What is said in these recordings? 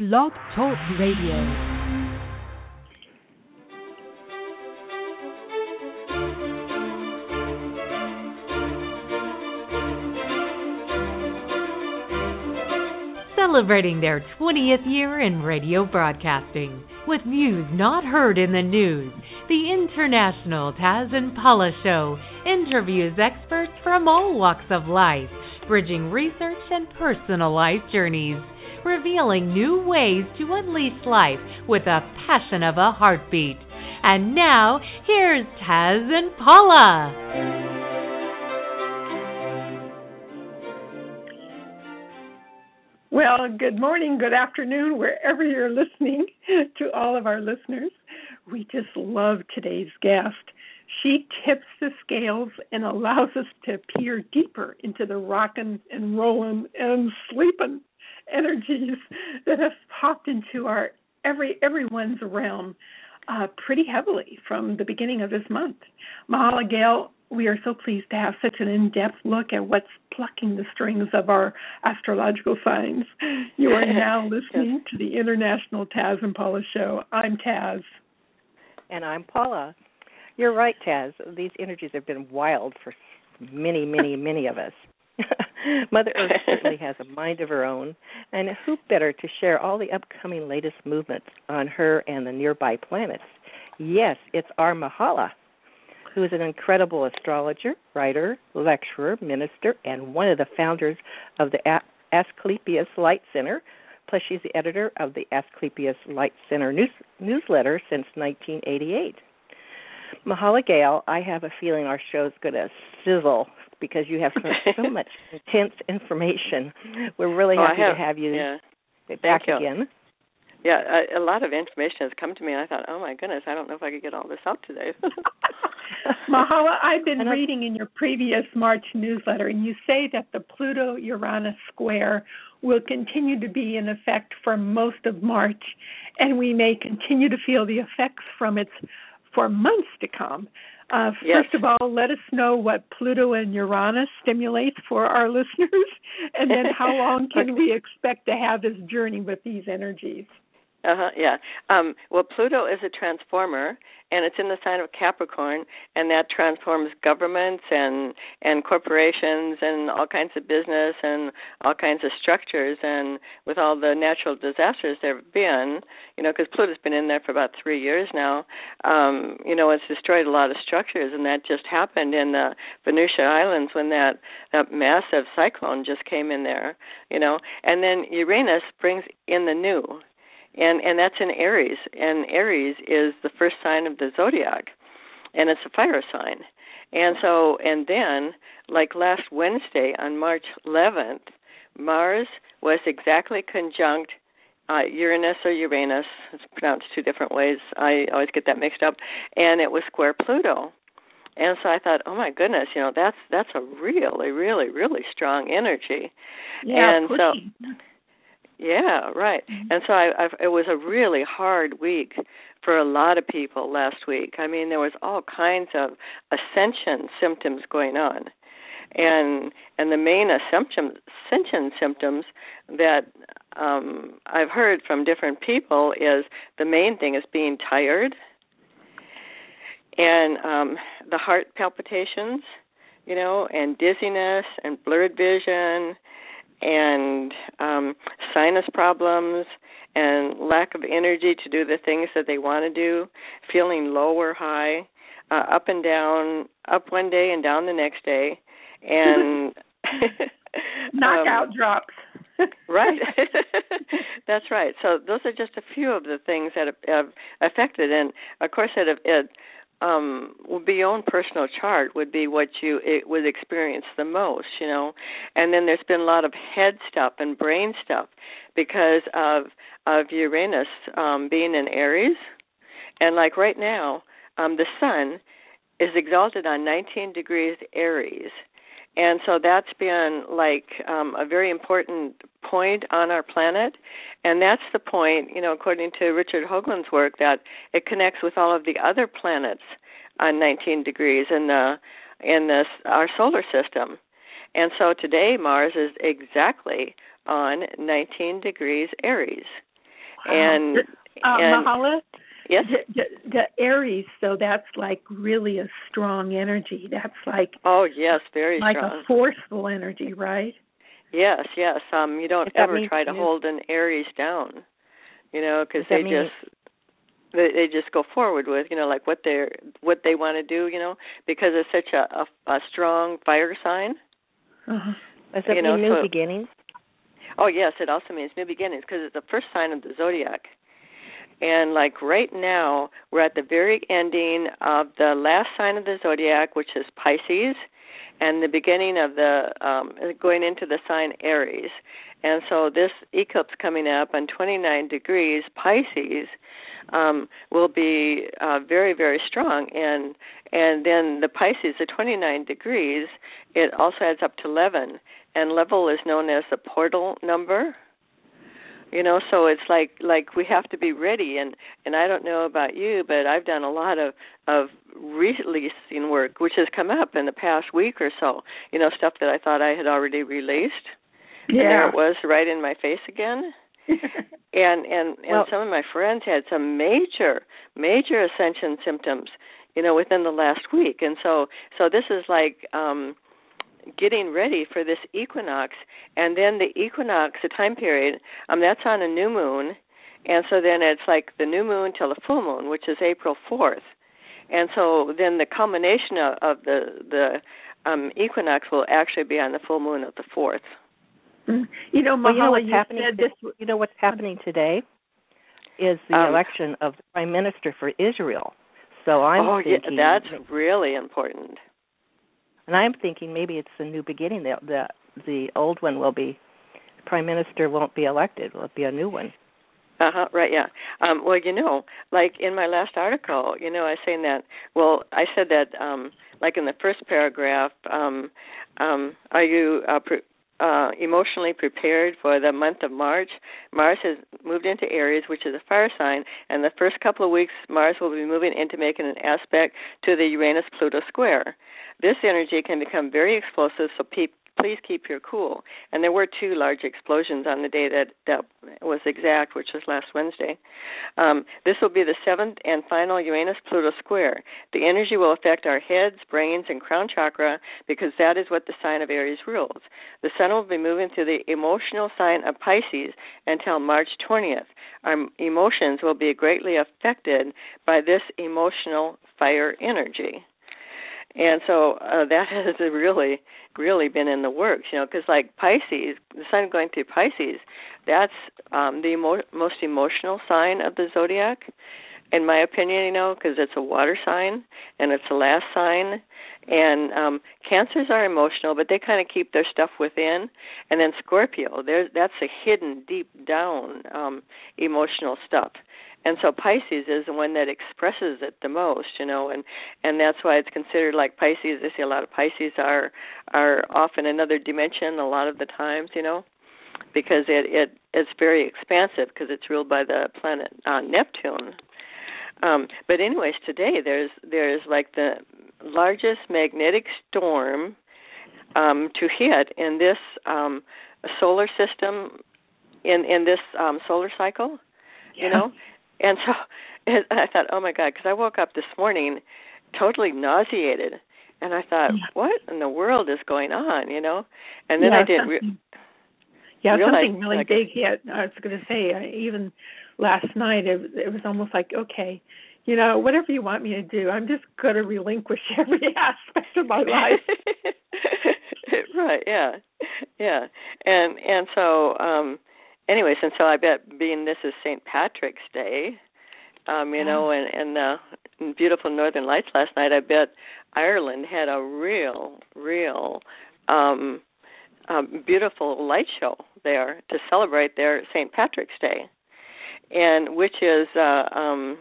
Blog Talk Radio. celebrating their 20th year in radio broadcasting with views not heard in the news. The International Taz and Paula Show interviews experts from all walks of life, bridging research and personal life journeys, revealing new ways to unleash life with a passion of a heartbeat. And now, here's Taz and Paula. Well, good morning, good afternoon, wherever you're listening to all of our listeners. We just love today's guest. She tips the scales and allows us to peer deeper into the rocking and rolling and sleeping energies that have popped into our every everyone's realm uh, pretty heavily from the beginning of this month. Mahala Gayle we are so pleased to have such an in depth look at what's plucking the strings of our astrological signs. You are now listening to the International Taz and Paula Show. I'm Taz. And I'm Paula. You're right, Taz. These energies have been wild for many, many, many of us. Mother Earth certainly has a mind of her own, and who better to share all the upcoming latest movements on her and the nearby planets? Yes, it's our Mahala who is an incredible astrologer, writer, lecturer, minister, and one of the founders of the Asclepius Light Center. Plus, she's the editor of the Asclepius Light Center news- newsletter since 1988. Mahala Gayle, I have a feeling our show is going to sizzle because you have so, so much intense information. We're really oh, happy have, to have you yeah. back you. again. Yeah, a, a lot of information has come to me, and I thought, oh my goodness, I don't know if I could get all this out today. Mahala, I've been reading in your previous March newsletter, and you say that the Pluto Uranus square will continue to be in effect for most of March, and we may continue to feel the effects from it for months to come. Uh, yes. First of all, let us know what Pluto and Uranus stimulates for our listeners, and then how long can okay. we expect to have this journey with these energies? Uh huh. Yeah. Um, well, Pluto is a transformer, and it's in the sign of Capricorn, and that transforms governments and and corporations and all kinds of business and all kinds of structures. And with all the natural disasters there have been, you know, because Pluto's been in there for about three years now, um, you know, it's destroyed a lot of structures, and that just happened in the Venusia Islands when that that massive cyclone just came in there, you know. And then Uranus brings in the new and and that's in Aries, and Aries is the first sign of the zodiac, and it's a fire sign. And so, and then, like last Wednesday on March 11th, Mars was exactly conjunct uh, Uranus or Uranus. It's pronounced two different ways. I always get that mixed up. And it was square Pluto. And so I thought, oh my goodness, you know, that's that's a really, really, really strong energy. Yeah, and so yeah, right. Mm-hmm. And so I, I've, it was a really hard week for a lot of people last week. I mean, there was all kinds of ascension symptoms going on, and and the main ascension ascension symptoms that um, I've heard from different people is the main thing is being tired, and um, the heart palpitations, you know, and dizziness and blurred vision and um, sinus problems and lack of energy to do the things that they want to do, feeling low or high, uh, up and down, up one day and down the next day, and knockout um, drops. right. That's right. So those are just a few of the things that have, have affected, and of course, it, it um would be your own personal chart would be what you it would experience the most you know? And then there's been a lot of head stuff and brain stuff because of of uranus um being in aries. And like right now um the sun is exalted on 19 degrees aries and so that's been like um, a very important point on our planet. And that's the point you know according to richard hoagland's work that it connects with all of the other planets on 19 degrees in the in this our solar system. And so today mars is exactly on 19 degrees aries. And uh, and Mahala, yes, the, the, the Aries. So that's like really a strong energy. That's like oh yes, very like strong. a forceful energy, right? Yes, yes. Um, you don't ever means try to you- hold an Aries down, you know, because they mean- just they, they just go forward with you know like what they're what they want to do, you know, because it's such a a, a strong fire sign. Uh-huh. Does that you know, new so- beginnings? Oh yes, it also means new beginnings because it's the first sign of the zodiac. And like right now, we're at the very ending of the last sign of the zodiac, which is Pisces, and the beginning of the um going into the sign Aries. And so this eclipse coming up on 29 degrees Pisces um will be uh very very strong. And and then the Pisces the 29 degrees it also adds up to 11 and level is known as the portal number you know so it's like like we have to be ready. And and i don't know about you but i've done a lot of of releasing work which has come up in the past week or so you know stuff that i thought i had already released. And there it was right in my face again. And and and Well- some of my friends had some major major ascension symptoms you know within the last week. And so so this is like um getting ready for this equinox and then the equinox the time period um that's on a new moon and so then it's like the new moon till the full moon which is april 4th and so then the culmination of, of the the um equinox will actually be on the full moon of the 4th Mm. You know, Well, you know what's you happening said to- this. You know what's happening today is the Um, election of the prime minister for Israel. So I'm oh yeah thinking, that's really important and I'm thinking maybe it's a new beginning. The the the old one will be prime minister won't be elected. Will it be a new one? Uh huh. Right. Yeah. Um, well, you know, like in my last article, you know, I was saying that. Well, I said that, um, like in the first paragraph, um, um, are you uh, pre- uh, emotionally prepared for the month of March? Mars has moved into Aries, which is a fire sign, and the first couple of weeks, Mars will be moving into making an aspect to the Uranus-Pluto square. This energy can become very explosive, so pe- please keep your cool. And there were two large explosions on the day that that was exact, which was last Wednesday. Um, this will be the seventh and final Uranus-Pluto square. The energy will affect our heads, brains, and crown chakra because that is what the sign of Aries rules. The sun will be moving through the emotional sign of Pisces until March 20th. Our emotions will be greatly affected by this emotional fire energy and so uh, that has really really been in the works you know because like pisces the sun going through pisces that's um the emo- most emotional sign of the zodiac in my opinion you know because it's a water sign and it's the last sign. And um cancers are emotional but they kind of keep their stuff within. And then scorpio there's that's a hidden deep down um emotional stuff and so Pisces is the one that expresses it the most, you know, and and that's why it's considered like Pisces. I see a lot of Pisces are are off in another dimension a lot of the times, you know, because it it it's very expansive because it's ruled by the planet uh, Neptune. Um, but anyways, today there's there's like the largest magnetic storm um, to hit in this um, solar system in in this um, solar cycle, you know and so and I thought, oh my god, because I woke up this morning totally nauseated, and I thought, Yeah. what in the world is going on, you know? And then yeah, I didn't. Re- yeah, realize, something really like- big hit. I was going to say, I, even last night, it, it was almost like, okay, you know, whatever you want me to do, I'm just going to relinquish every aspect of my life. right. Yeah. Yeah. And and so, um anyways, and so I bet being this is St. Patrick's Day, um, you know, and and uh in beautiful northern lights last night, I bet Ireland had a real, real um um beautiful light show there to celebrate their St. Patrick's Day. And which is uh um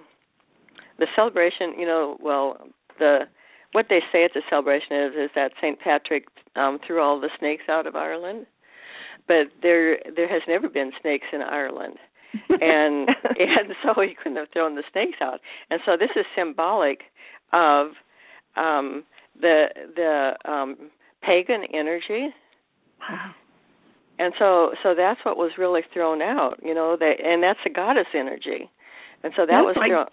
the celebration, you know, well, the what they say it's a celebration is is that St. Patrick um threw all the snakes out of Ireland. But there there has never been snakes in Ireland. and and so he couldn't have thrown the snakes out. And so this is symbolic of um the the um pagan energy wow. and so so that's what was really thrown out you know they and that's the goddess energy and so that that's was like, thrown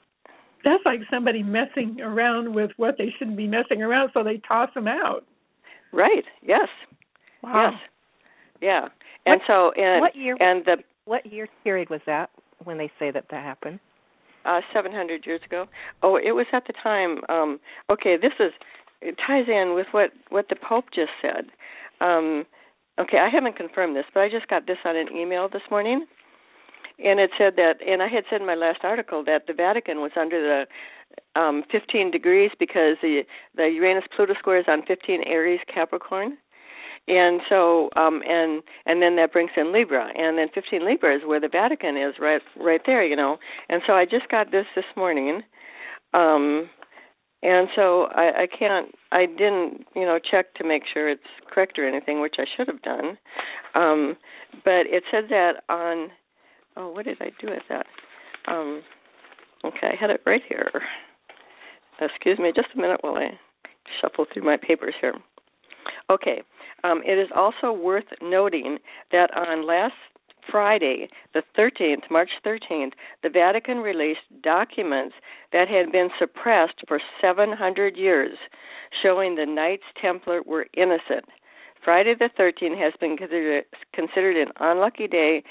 that's like somebody messing around with what they shouldn't be messing around so they toss them out right yes wow. yes yeah and what, so and what year and the what year period was that when they say that that happened? Uh 700 years ago. Oh it was at the time um okay this is it ties in with what what the pope just said. Um okay i haven't confirmed this but i just got this on an email this morning. And it said that and i had said in my last article that the vatican was under the um 15 degrees because the the uranus pluto square is on 15 aries capricorn and so um and and then that brings in libra. And then 15 libra is where the vatican is right right there you know. And so i just got this this morning. Um and so i i can't i didn't you know check to make sure it's correct or anything which i should have done. Um but it said that on oh what did i do with that? Um okay i had it right here. Excuse me just a minute while i shuffle through my papers here. Okay um, it is also worth noting that on last Friday, the 13th, March 13th, the Vatican released documents that had been suppressed for 700 years, showing the Knights Templar were innocent. Friday the 13th has been considered, considered an unlucky day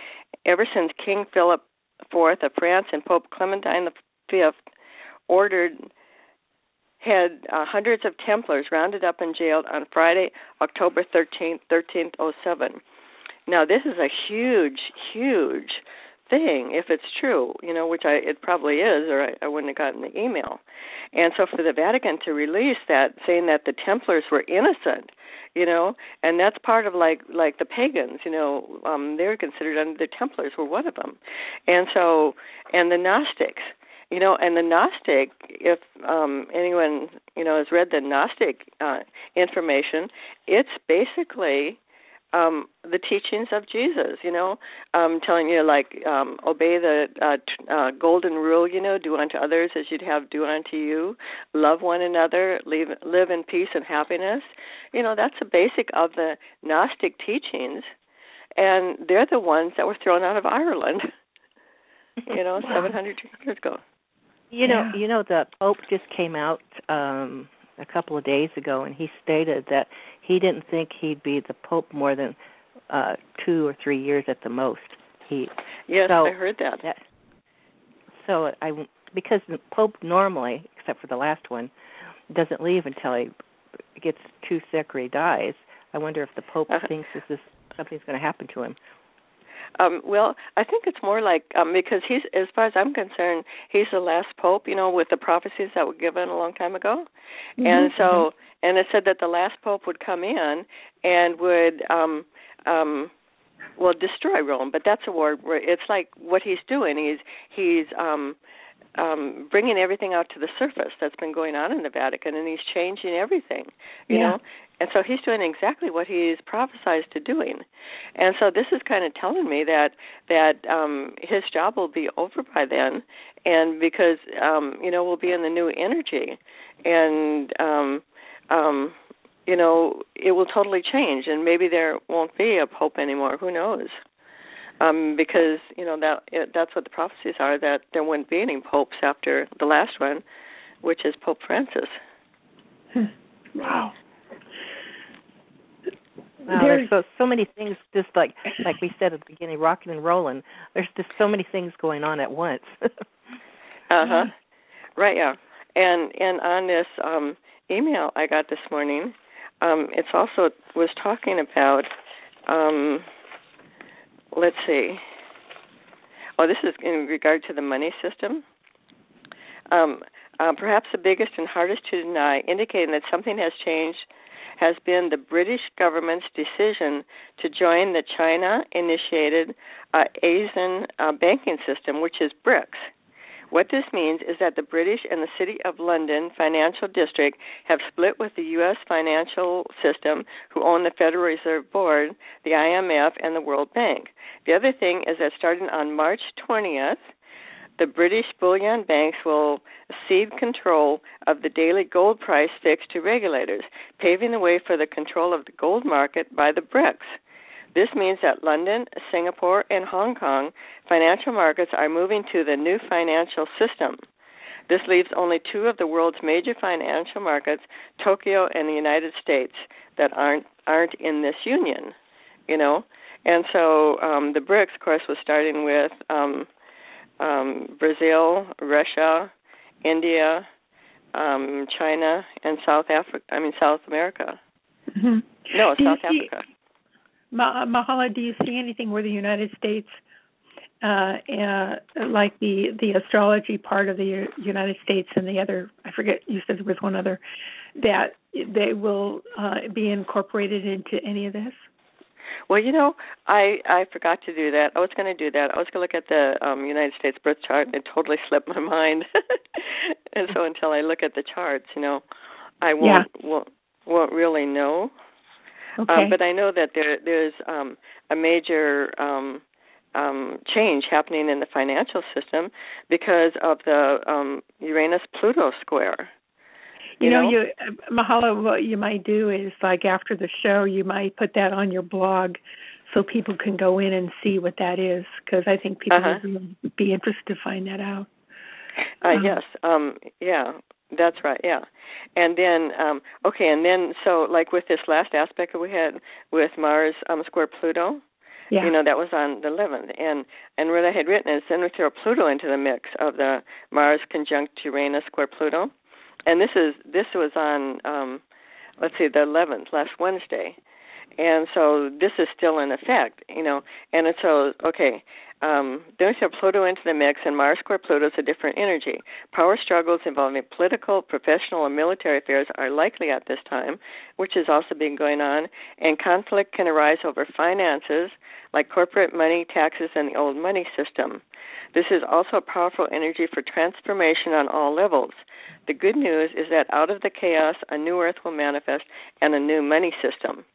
ever since King Philip IV of France and Pope Clementine V ordered had uh, hundreds of Templars rounded up and jailed on Friday, October 13th, 1307. Now, this is a huge, huge thing if it's true, you know, which I it probably is, or I, I wouldn't have gotten the email. And so, for the Vatican to release that, saying that the Templars were innocent, you know, and that's part of like like the pagans, you know, um, they were considered under the Templars were one of them, and so and the Gnostics you know and the gnostic if um anyone you know has read the gnostic uh information it's basically um the teachings of Jesus you know um telling you like um obey the uh, t- uh golden rule you know do unto others as you'd have do unto you love one another live live in peace and happiness. You know that's the basic of the gnostic teachings and they're the ones that were thrown out of Ireland. You know wow. 700 years ago you know, Yeah. you know, the Pope just came out um a couple of days ago, and he stated that he didn't think he'd be the Pope more than uh two or three years at the most. He yes so i heard that that so I because the Pope normally, except for the last one, doesn't leave until he gets too sick or he dies. I wonder if the Pope Uh-huh. thinks this is something's going to happen to him. Um, well, I think it's more like um, because he's, as far as I'm concerned, he's the last pope. You know, with the prophecies that were given a long time ago, Mhm, and so and it said that the last pope would come in and would um, um, well destroy Rome. But that's a word where it's like what he's doing. He's he's um, um, bringing everything out to the surface that's been going on in the Vatican, and he's changing everything. You Yeah. know, and so he's doing exactly what he's prophesied to doing. And so this is kind of telling me that that um his job will be over by then and because um you know we'll be in the new energy and um um you know it will totally change and maybe there won't be a pope anymore who knows um because you know that it, that's what the prophecies are that there wouldn't be any popes after the last one which is pope francis wow. Wow, There's- there's so so many things just like like we said at the beginning, rocking and rolling. There's just so many things going on at once. Uh huh. Right. Yeah. And and on this um, email I got this morning, um, it's also was talking about. Um, let's see. Oh, this is in regard to the money system. Um, uh, perhaps the biggest and hardest to deny, indicating that something has changed, has been the British government's decision to join the China-initiated uh, ASEAN uh, banking system, which is BRICS. What this means is that the British and the City of London Financial District have split with the U.S. financial system, who own the Federal Reserve Board, the IMF, and the World Bank. The other thing is that starting on March 20th, the British bullion banks will cede control of the daily gold price fixed to regulators, paving the way for the control of the gold market by the BRICS. This means that London, Singapore, and Hong Kong financial markets are moving to the new financial system. This leaves only two of the world's major financial markets, Tokyo and the United States, that aren't aren't in this union. You know, and so um, the BRICS, of course, was starting with um, um, Brazil, Russia, India, um, China, and South Africa. I mean South America. Mm-hmm. No, South see, Mahala, do you see anything where the United States, uh, uh, like the the astrology part of the United States and the other, I forget, you said there was one other, that they will uh, be incorporated into any of this? Well, you know, I I forgot to do that. I was going to do that. I was going to look at the um United States birth chart, and it totally slipped my mind. and so until I look at the charts, you know, I won't yeah. won't won't really know. Okay. Um, but I know that there there's um a major um um change happening in the financial system because of the um Uranus Pluto square. You, You know, know? you Mahala, what you might do is like after the show, you might put that on your blog, so people can go in and see what that is. Because I think people Uh-huh. would be interested to find that out. Uh, Um, yes. Um, yeah, that's right. Yeah, and then um, okay, and then so like with this last aspect that we had with Mars um, square Pluto, Yeah. you know that was on the 11th, and and what I had written is then we throw Pluto into the mix of the Mars conjunct Uranus square Pluto, and this is this was on um, let's see the 11th last Wednesday, and so this is still in effect, you know, and so okay. Um, then we throw Pluto into the mix, and Mars square Pluto is a different energy. Power struggles involving political, professional, and military affairs are likely at this time, which has also been going on, and conflict can arise over finances, like corporate money, taxes, and the old money system. This is also a powerful energy for transformation on all levels. The good news is that out of the chaos, a new earth will manifest and a new money system.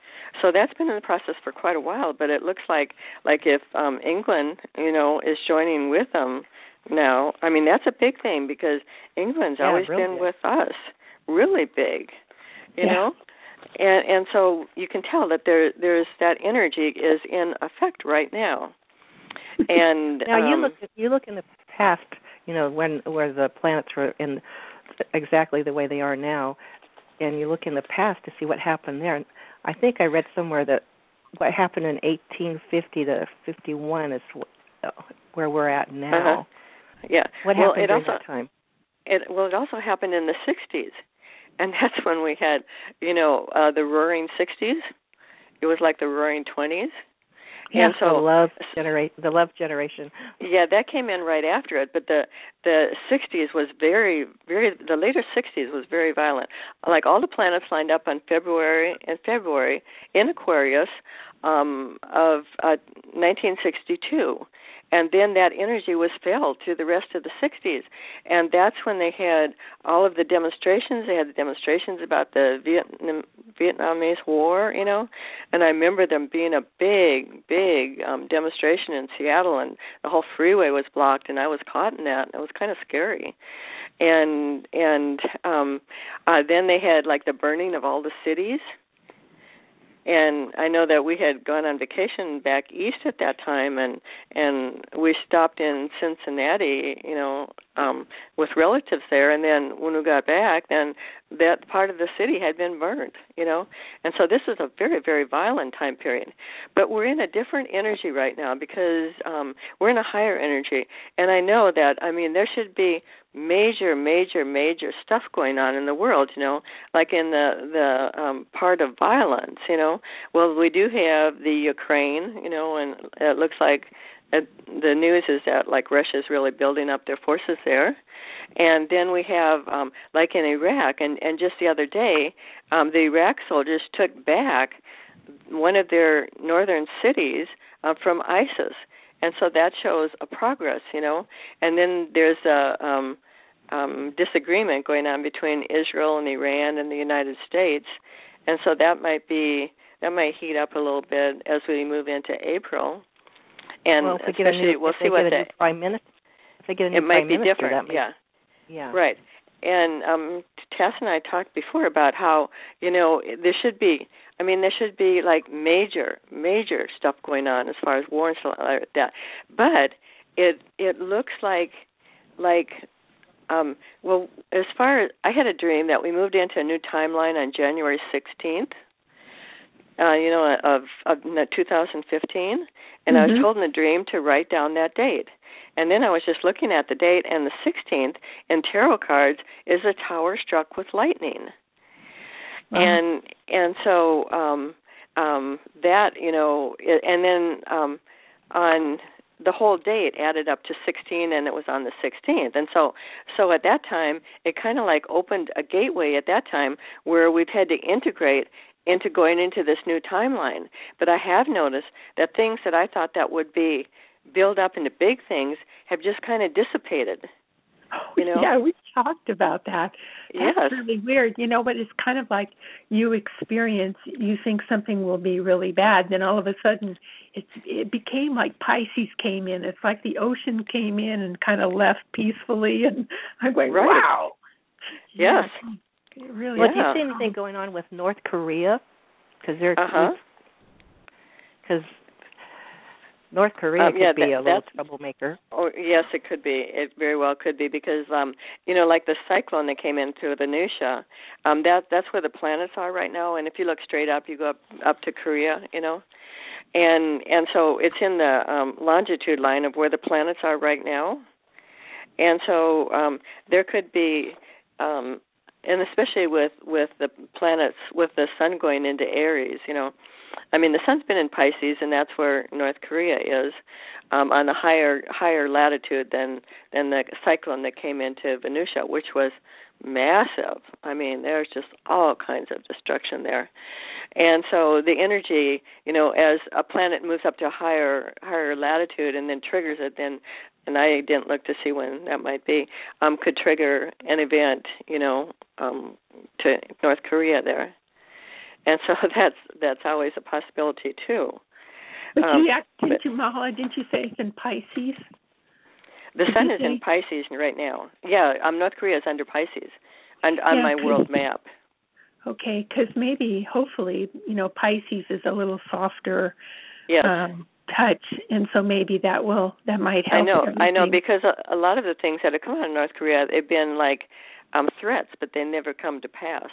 So that's been in the process for quite a while, but it looks like like if um England, you know, is joining with them now, I mean that's a big thing because England's Yeah, always real been with us. Really big. You Yeah. know? And and so you can tell that there there's that energy is in effect right now. And Now you um, look you look in the past, you know, when where the planets were in exactly the way they are now, and you look in the past to see what happened there. I think I read somewhere that what happened in 1850 to 51 is wh- uh, where we're at now. Uh-huh. yeah. What well, happened it during also that time? it well it also happened in the 60s. And that's when we had, you know, uh the roaring 60s. It was like the roaring 20s. Yeah, and so the love generate the love generation. Yeah, that came in right after it, but the the 60s was very very the later 60s was very violent. Like all the planets lined up on February and February in Aquarius um of uh 1962. And then that energy was felt through the rest of the 60s. And that's when they had all of the demonstrations. They had the demonstrations about the Vietnam Vietnamese War, you know. And I remember them being a big, big um demonstration in Seattle and the whole freeway was blocked and I was caught in that. and It was kind of scary. And and um uh then they had like the burning of all the cities and I know that we had gone on vacation back east at that time, and and we stopped in Cincinnati, you know, um, with relatives there. And then when we got back, then that part of the city had been burned, you know. And so this is a very very violent time period. But we're in a different energy right now because um, we're in a higher energy, and I know that. I mean, there should be major major major stuff going on in the world you know like in the the um part of violence you know well we do have the ukraine you know and it looks like uh, the news is that like russia's really building up their forces there. And then we have um like in iraq and and just the other day um the iraq soldiers took back one of their northern cities uh, from isis. And so that shows a progress you know? And then there's a um um disagreement going on between Israel and Iran and the United States. And so that might be that might heat up a little bit as we move into April and well, if we get a especially new, we'll if see they what get a the new prime minister, if they get a new it might prime be minister, different may, yeah yeah, Right. And um Tess and I talked before about how, you know, there should be I mean, there should be like major, major stuff going on as far as war and stuff like that. But it it looks like like um well as far as I had a dream that we moved into a new timeline on January 16th. Uh, you know, of of 2015, and mm-hmm. I was mm-hmm. told in the dream to write down that date. And then I was just looking at the date, and the 16th in tarot cards is a tower struck with lightning. Wow. And and so um um that you know, and then um on the whole date added up to 16 and it was on the 16th and so so at that time it kind of like opened a gateway at that time where we've had to integrate into going into this new timeline but i have noticed that things that i thought that would be build up into big things have just kind of dissipated. Oh, you know? Yeah, we talked about that. That's yes. really weird. You know, but it's kind of like you experience you think something will be really bad, then all of a sudden it's it became like Pisces came in. It's like the ocean came in and kind of left peacefully and I'm going, right. Wow. Yes. Yeah, really well, yeah. do you see anything going on with North Korea? Because they're because uh-huh. North Korea um, yeah, could be that, a little troublemaker. Oh yes, it could be. It very well could be because um you know like the cyclone that came into Venusia, um that that's where the planets are right now. And if you look straight up, you go up up to Korea, you know, and and so it's in the um longitude line of where the planets are right now. And so um there could be um and especially with with the planets with the sun going into Aries, you know I mean, the sun's been in Pisces, and that's where North Korea is, um, on a higher higher latitude than than the cyclone that came into Venusia, which was massive. I mean, there's just all kinds of destruction there, and so the energy, you know, as a planet moves up to a higher higher latitude and then triggers it, then and I didn't look to see when that might be, um, could trigger an event, you know, um, to North Korea there and so that's that's always a possibility too. But um, you, didn't you, Mahala, didn't you say it's in Pisces? The Did sun is in Pisces right now. Yeah, um, North Korea is under Pisces, and on yeah, my world map. Okay, because maybe, hopefully, you know, Pisces is a little softer. Yes. Um, touch and so maybe that will that might help i know i know because a, a lot of the things that have come out of north korea they've been like um threats but they never come to pass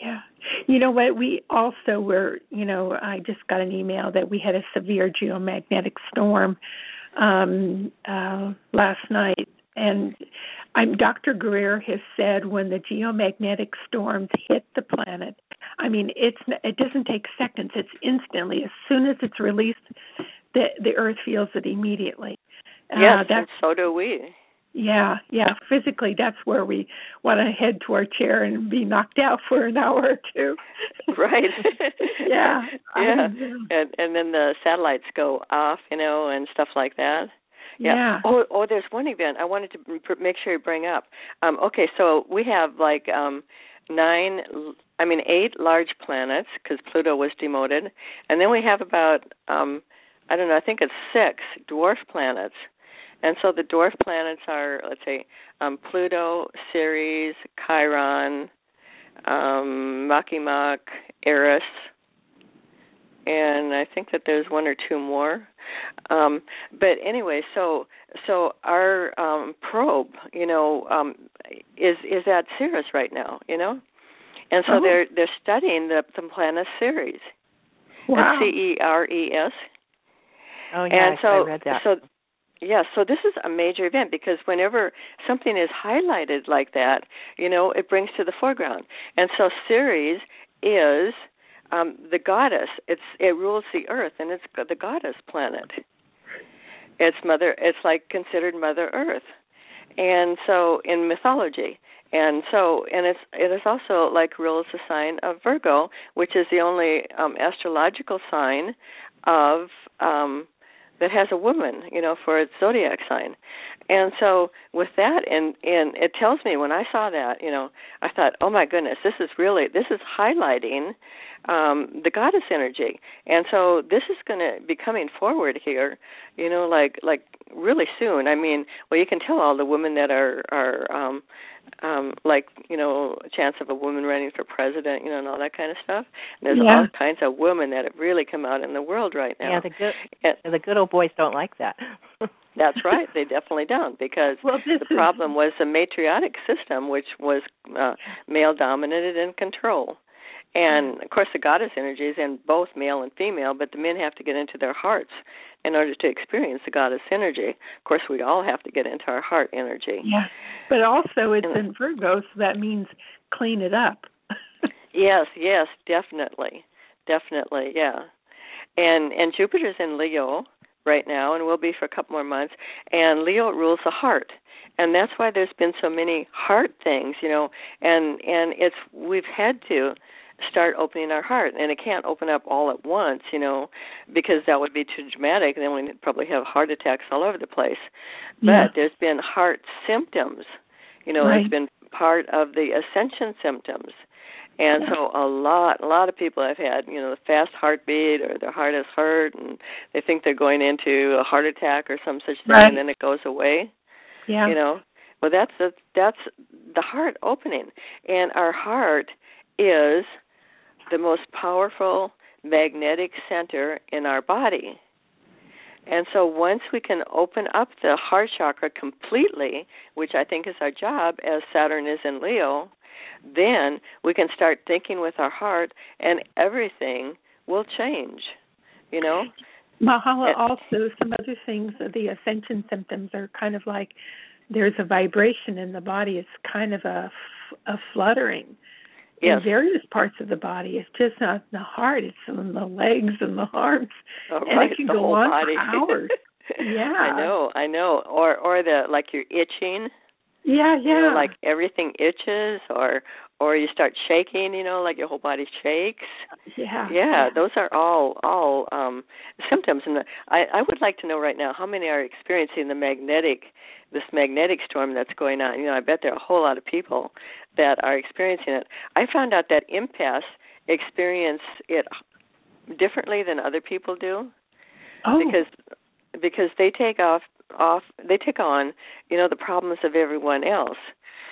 yeah. You know what? We also were, you know, I just got an email that we had a severe geomagnetic storm um uh last night and I'm Dr. Greer has said when the geomagnetic storms hit the planet, I mean it's it doesn't take seconds, it's instantly as soon as it's released the the earth feels it immediately. Yes, uh, that's, so do we. Yeah, yeah. Physically, that's where we want to head to our chair and be knocked out for an hour or two. right. yeah. Yeah. And and then the satellites go off, you know, and stuff like that. Yeah. yeah. Oh, oh, there's one event I wanted to make sure you bring up. Um, okay, so we have like um, nine, I mean eight large planets because Pluto was demoted, and then we have about um, I don't know, I think it's six dwarf planets and so the dwarf planets are, let's say, um, Pluto, Ceres, Chiron, um, Makemake, Eris, and I think that there's one or two more. Um, but anyway, so so our um, probe, you know, um, is is at Ceres right now, you know, and so oh. they're they're studying the the planet Ceres. Wow. C E R E S. Oh yeah, and so, I read that. So Yes, so this is a major event because whenever something is highlighted like that, you know, it brings to the foreground. And so Ceres is um, the goddess. It's it rules the earth, and it's the goddess planet. It's mother. It's like considered Mother Earth, and so in mythology, and so and it's it is also like rules the sign of Virgo, which is the only um, astrological sign of um, that has a woman, you know, for its zodiac sign. And so with that and and it tells me when I saw that, you know, I thought, "Oh my goodness, this is really this is highlighting um the goddess energy. And so this is going to be coming forward here you know like like really soon. I mean well you can tell all the women that are are um um like you know chance of a woman running for president you know and all that kind of stuff. And there's Yeah. all kinds of women that have really come out in the world right now. Yeah, the good And- the good old boys don't like that. that's right. They definitely don't because Well, the problem was the matriarchic system which was uh male dominated and control and of course the goddess energy is in both male and female but the men have to get into their hearts in order to experience the goddess energy of course we all have to get into our heart energy Yeah. But also it's And- in Virgo, so that means clean it up. Yes, yes, definitely, definitely, yeah. And and Jupiter's in Leo right now, and will be for a couple more months. And Leo rules the heart, and that's why there's been so many heart things, you know. And and it's we've had to start opening our heart, and it can't open up all at once, you know, because that would be too dramatic. And then we'd probably have heart attacks all over the place. But Yeah. there's been heart symptoms, you know. Right. It's been part of the ascension symptoms and so a lot a lot of people have had you know the fast heartbeat or their heart is hurt and they think they're going into a heart attack or some such thing Right. and then it goes away Yeah. you know well that's the that's the heart opening and our heart is the most powerful magnetic center in our body. And so once we can open up the heart chakra completely which i think is our job as saturn is in leo then we can start thinking with our heart and everything will change you know? Mahala, And- also. Some other things, the ascension symptoms are kind of like there's a vibration in the body. It's kind of a, a fluttering yes in various parts of the body. It's just not in the heart, it's in the legs and the arms. All and right, it can the go on body. for hours. Yeah. I know, I know. Or or the like you're itching, Yeah, you yeah. know, like everything itches or or you start shaking, you know, like your whole body shakes. yeah. Yeah, those are all all um symptoms and the, I I would like to know right now how many are experiencing the magnetic this magnetic storm that's going on. You know, I bet there are a whole lot of people that are experiencing it. I found out that empaths experience it differently than other people do oh, because because they take off off they take on you know the problems of everyone else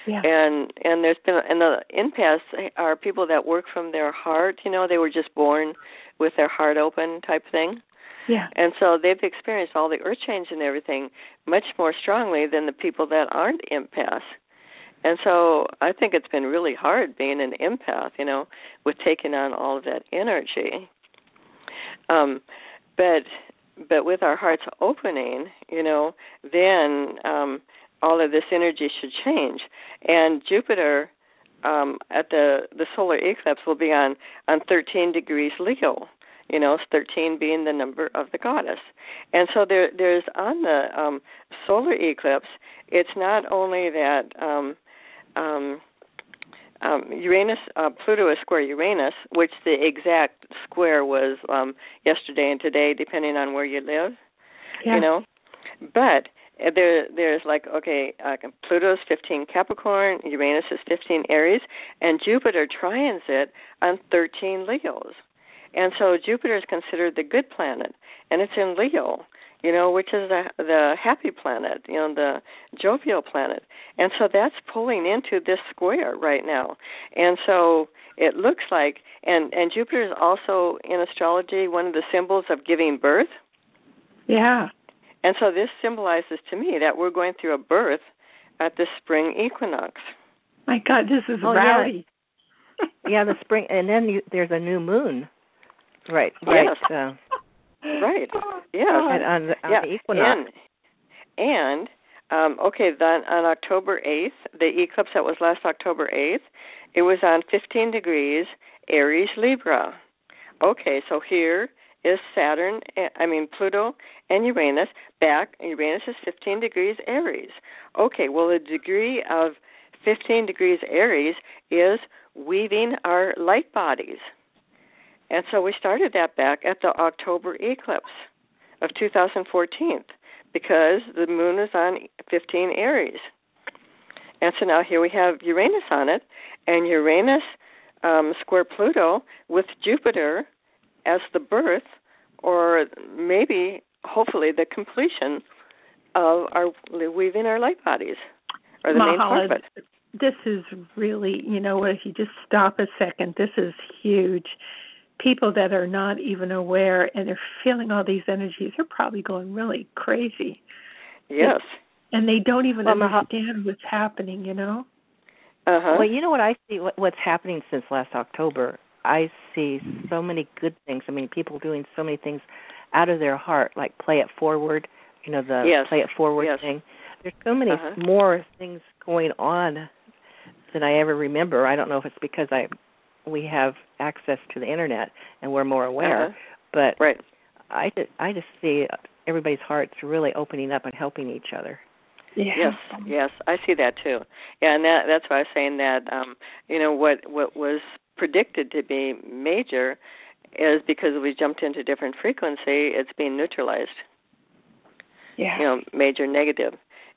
yeah. and and there's been and the empaths are people that work from their heart you know they were just born with their heart open type thing yeah. and so they've experienced all the earth change and everything much more strongly than the people that aren't empaths and so i think it's been really hard being an empath you know with taking on all of that energy um but but with our hearts opening you know then um all of this energy should change. And jupiter um at the the solar eclipse will be on on 13 degrees leo you know 13 being the number of the goddess. And so there there's on the um solar eclipse it's not only that um um um, Uranus, uh, Pluto is square Uranus, which the exact square was um, yesterday and today, depending on where you live. yeah. You know, but uh, there there's like okay, uh, Pluto's 15 Capricorn, Uranus is 15 Aries, and Jupiter trines it on 13 Leos, and so Jupiter is considered the good planet, and it's in Leo you know, which is the the happy planet, you know, the jovial planet. And so that's pulling into this square right now. And so it looks like and and Jupiter is also in astrology one of the symbols of giving birth. Yeah. And so this symbolizes to me that we're going through a birth at the spring equinox. My God, this is Oh, yeah. rowdy. yeah, the spring, and then you, there's a new moon. Right. Yes. Right. Uh, Right. Yes. and on the, on yeah. the equinox. And and um okay, then on October 8th, the eclipse that was last October 8th, it was on 15 degrees Aries Libra. Okay, so here is Saturn, eh, I mean Pluto and Uranus back. Uranus is 15 degrees Aries. Okay, well the degree of 15 degrees Aries is weaving our light bodies. And so we started that back at the October eclipse of 2014 because the moon is on 15 Aries. And so now here we have Uranus on it, and Uranus um, square Pluto with Jupiter as the birth, or maybe, hopefully, the completion of our weaving our light bodies, or the Mahala, main This is really, you know, if you just stop a second, this is huge. People that are not even aware and they're feeling all these energies—they're probably going really crazy. Yes. And they don't even well, understand what's happening, you know? Uh-huh. Well, you know what I see what's happening since last October. I see so many good things. I mean, people doing so many things out of their heart, like play it forward. You know, the yes. play it forward yes. thing. There's so many uh-huh. more things going on than I ever remember. I don't know if it's because I we have access to the internet and we're more aware, uh-huh. but right. I just I just see everybody's hearts really opening up and helping each other. Yeah. Yes, yes, I see that too. Yeah, and that that's why I was saying that um, you know what what was predicted to be major is because we jumped into different frequency, it's being neutralized. Yeah. You know, major negative.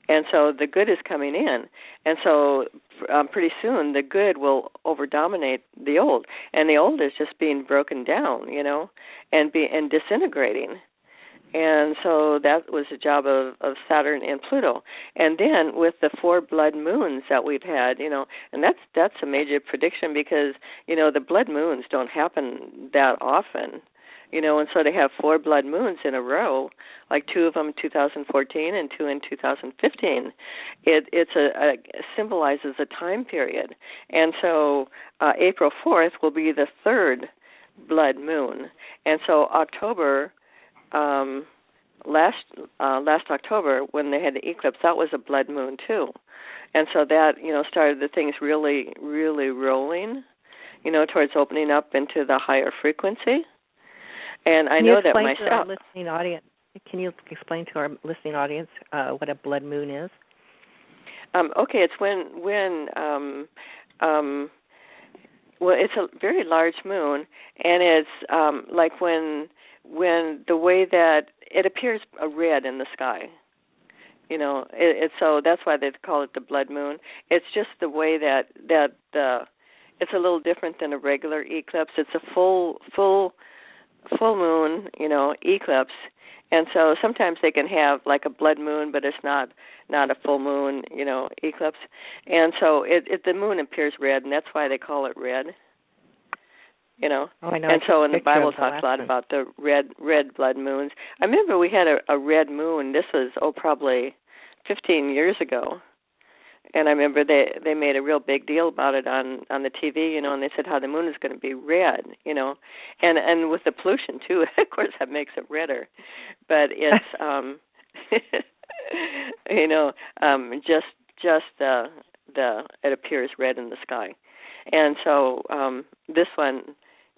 And so the good is coming in. And so um, pretty soon the good will overdominate the old. And the old is just being broken down, you know, and be and disintegrating and so that was the job of, of Saturn and Pluto. And then with the four blood moons that we've had, you know, and that's that's a major prediction because you know the blood moons don't happen that often, you know, and so to have four blood moons in a row, like two of them in 2014 and two in 2015, it it's a, a symbolizes a time period. And so uh, April 4th will be the third blood moon, and so October um last uh last October when they had the eclipse that was a blood moon too. And so that, you know, started the things really really rolling, you know, towards opening up into the higher frequency. And I Can know you that explain myself. To our listening audience, can you explain to our listening audience uh, what a blood moon is? Um, okay, it's when when um, um, well, it's a very large moon, and it's um, like when when the way that it appears a red in the sky. You know, it, it's so that's why they call it the blood moon. It's just the way that that the it's a little different than a regular eclipse. It's a full full full moon, you know, eclipse. And so sometimes they can have like a blood moon, but it's not not a full moon, you know, eclipse. And so it, it the moon appears red, and that's why they call it red you know. Oh, I know. And I so, in the Bible talks a lot about the red red blood moons. I remember we had a, a red moon. This was oh probably 15 years ago, and I remember they they made a real big deal about it on on the TV, you know, and they said how the moon is going to be red, you know, and and with the pollution too. of course, that makes it redder, but it's um, you know, um, just just the the it appears red in the sky, and so um, this one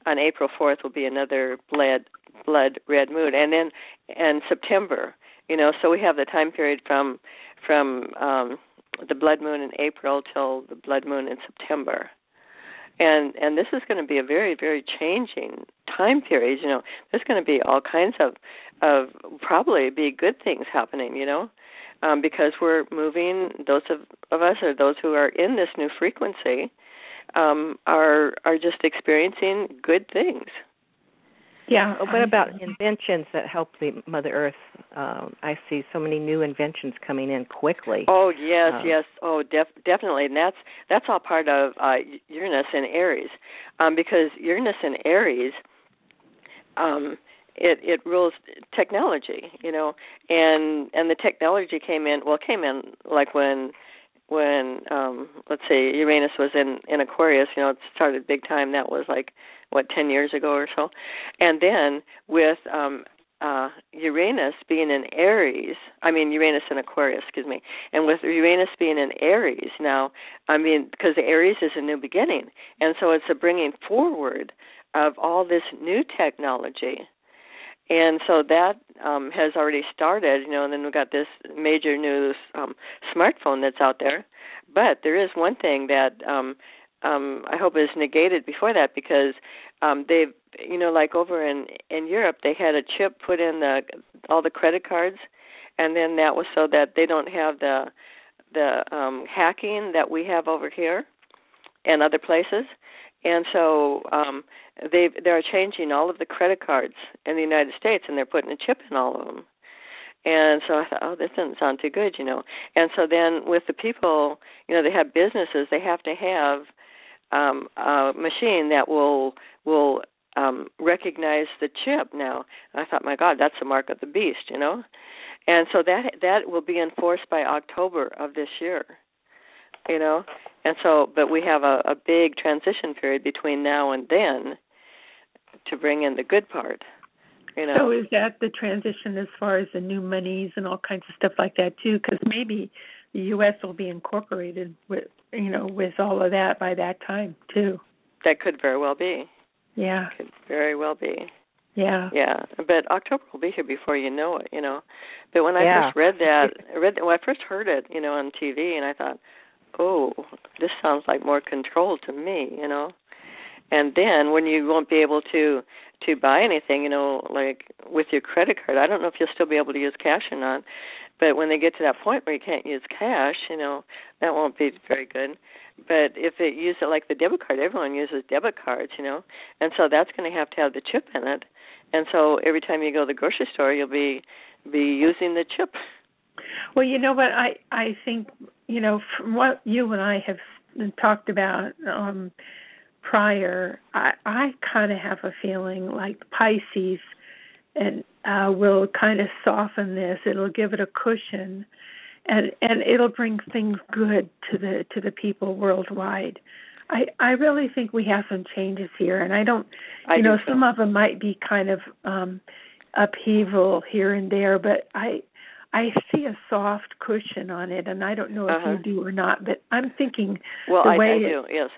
on April 4th will be another blood blood red moon, and then and September. You know, so we have the time period from from um, the blood moon in April till the blood moon in September, and and this is going to be a very very changing time period. You know, there's going to be all kinds of of probably be good things happening. You know. Um, because we're moving, those of, of us or those who are in this new frequency, um, are are just experiencing good things. Yeah. What about inventions that help the Mother Earth? Um, I see so many new inventions coming in quickly. Oh yes, Um, yes. Oh, def- definitely, and that's that's all part of uh, Uranus and Aries, um, because Uranus and Aries, um, it it rules technology, you know, and and the technology came in. Well, it came in like when when um let's say Uranus was in in Aquarius, you know, it started big time. That was like what 10 years ago or so. And then with um uh Uranus being in Aries, I mean Uranus in Aquarius, excuse me. And with Uranus being in Aries now, I mean because Aries is a new beginning. And so it's a bringing forward of all this new technology and so that um, has already started, you know. And then we've got this major new um, smartphone that's out there. But there is one thing that um, um, I hope is negated before that because um, they've, you know, like over in in Europe, they had a chip put in the all the credit cards, and then that was so that they don't have the the um, hacking that we have over here and other places and so um they they're changing all of the credit cards in the United States and they're putting a chip in all of them. And so I thought, oh, this doesn't sound too good, you know. And so then with the people, you know, they have businesses, they have to have um a machine that will will um recognize the chip now. I thought, my God, that's the mark of the beast, you know. And so that that will be enforced by October of this year. You know, and so but we have a, a big transition period between now and then to bring in the good part. You know. So is that the transition as far as the new monies and all kinds of stuff like that too? Because maybe the U.S. will be incorporated with you know with all of that by that time too. That could very well be. Yeah. Could very well be. Yeah. Yeah, but October will be here before you know it, you know. But when I Yeah. first read that, I read when I first heard it, you know, on TV, and I thought, oh, this sounds like more control to me, you know. And then when you won't be able to to buy anything, you know, like with your credit card, I don't know if you'll still be able to use cash or not. But when they get to that point where you can't use cash, you know, that won't be very good. But if they use it like the debit card, everyone uses debit cards, you know, and so that's going to have to have the chip in it. And so every time you go to the grocery store, you'll be be using the chip. Well, you know what I I think you know from what you and I have talked about um prior, I I kind of have a feeling like Pisces and uh will kind of soften this. It'll give it a cushion and and it'll bring things good to the to the people worldwide. I I really think we have some changes here and I don't I you do know so. some of them might be kind of um upheaval here and there but I I see a soft cushion on it and I don't know if Uh-huh. you do or not but I'm thinking Well, the I, way I it- do. Yes.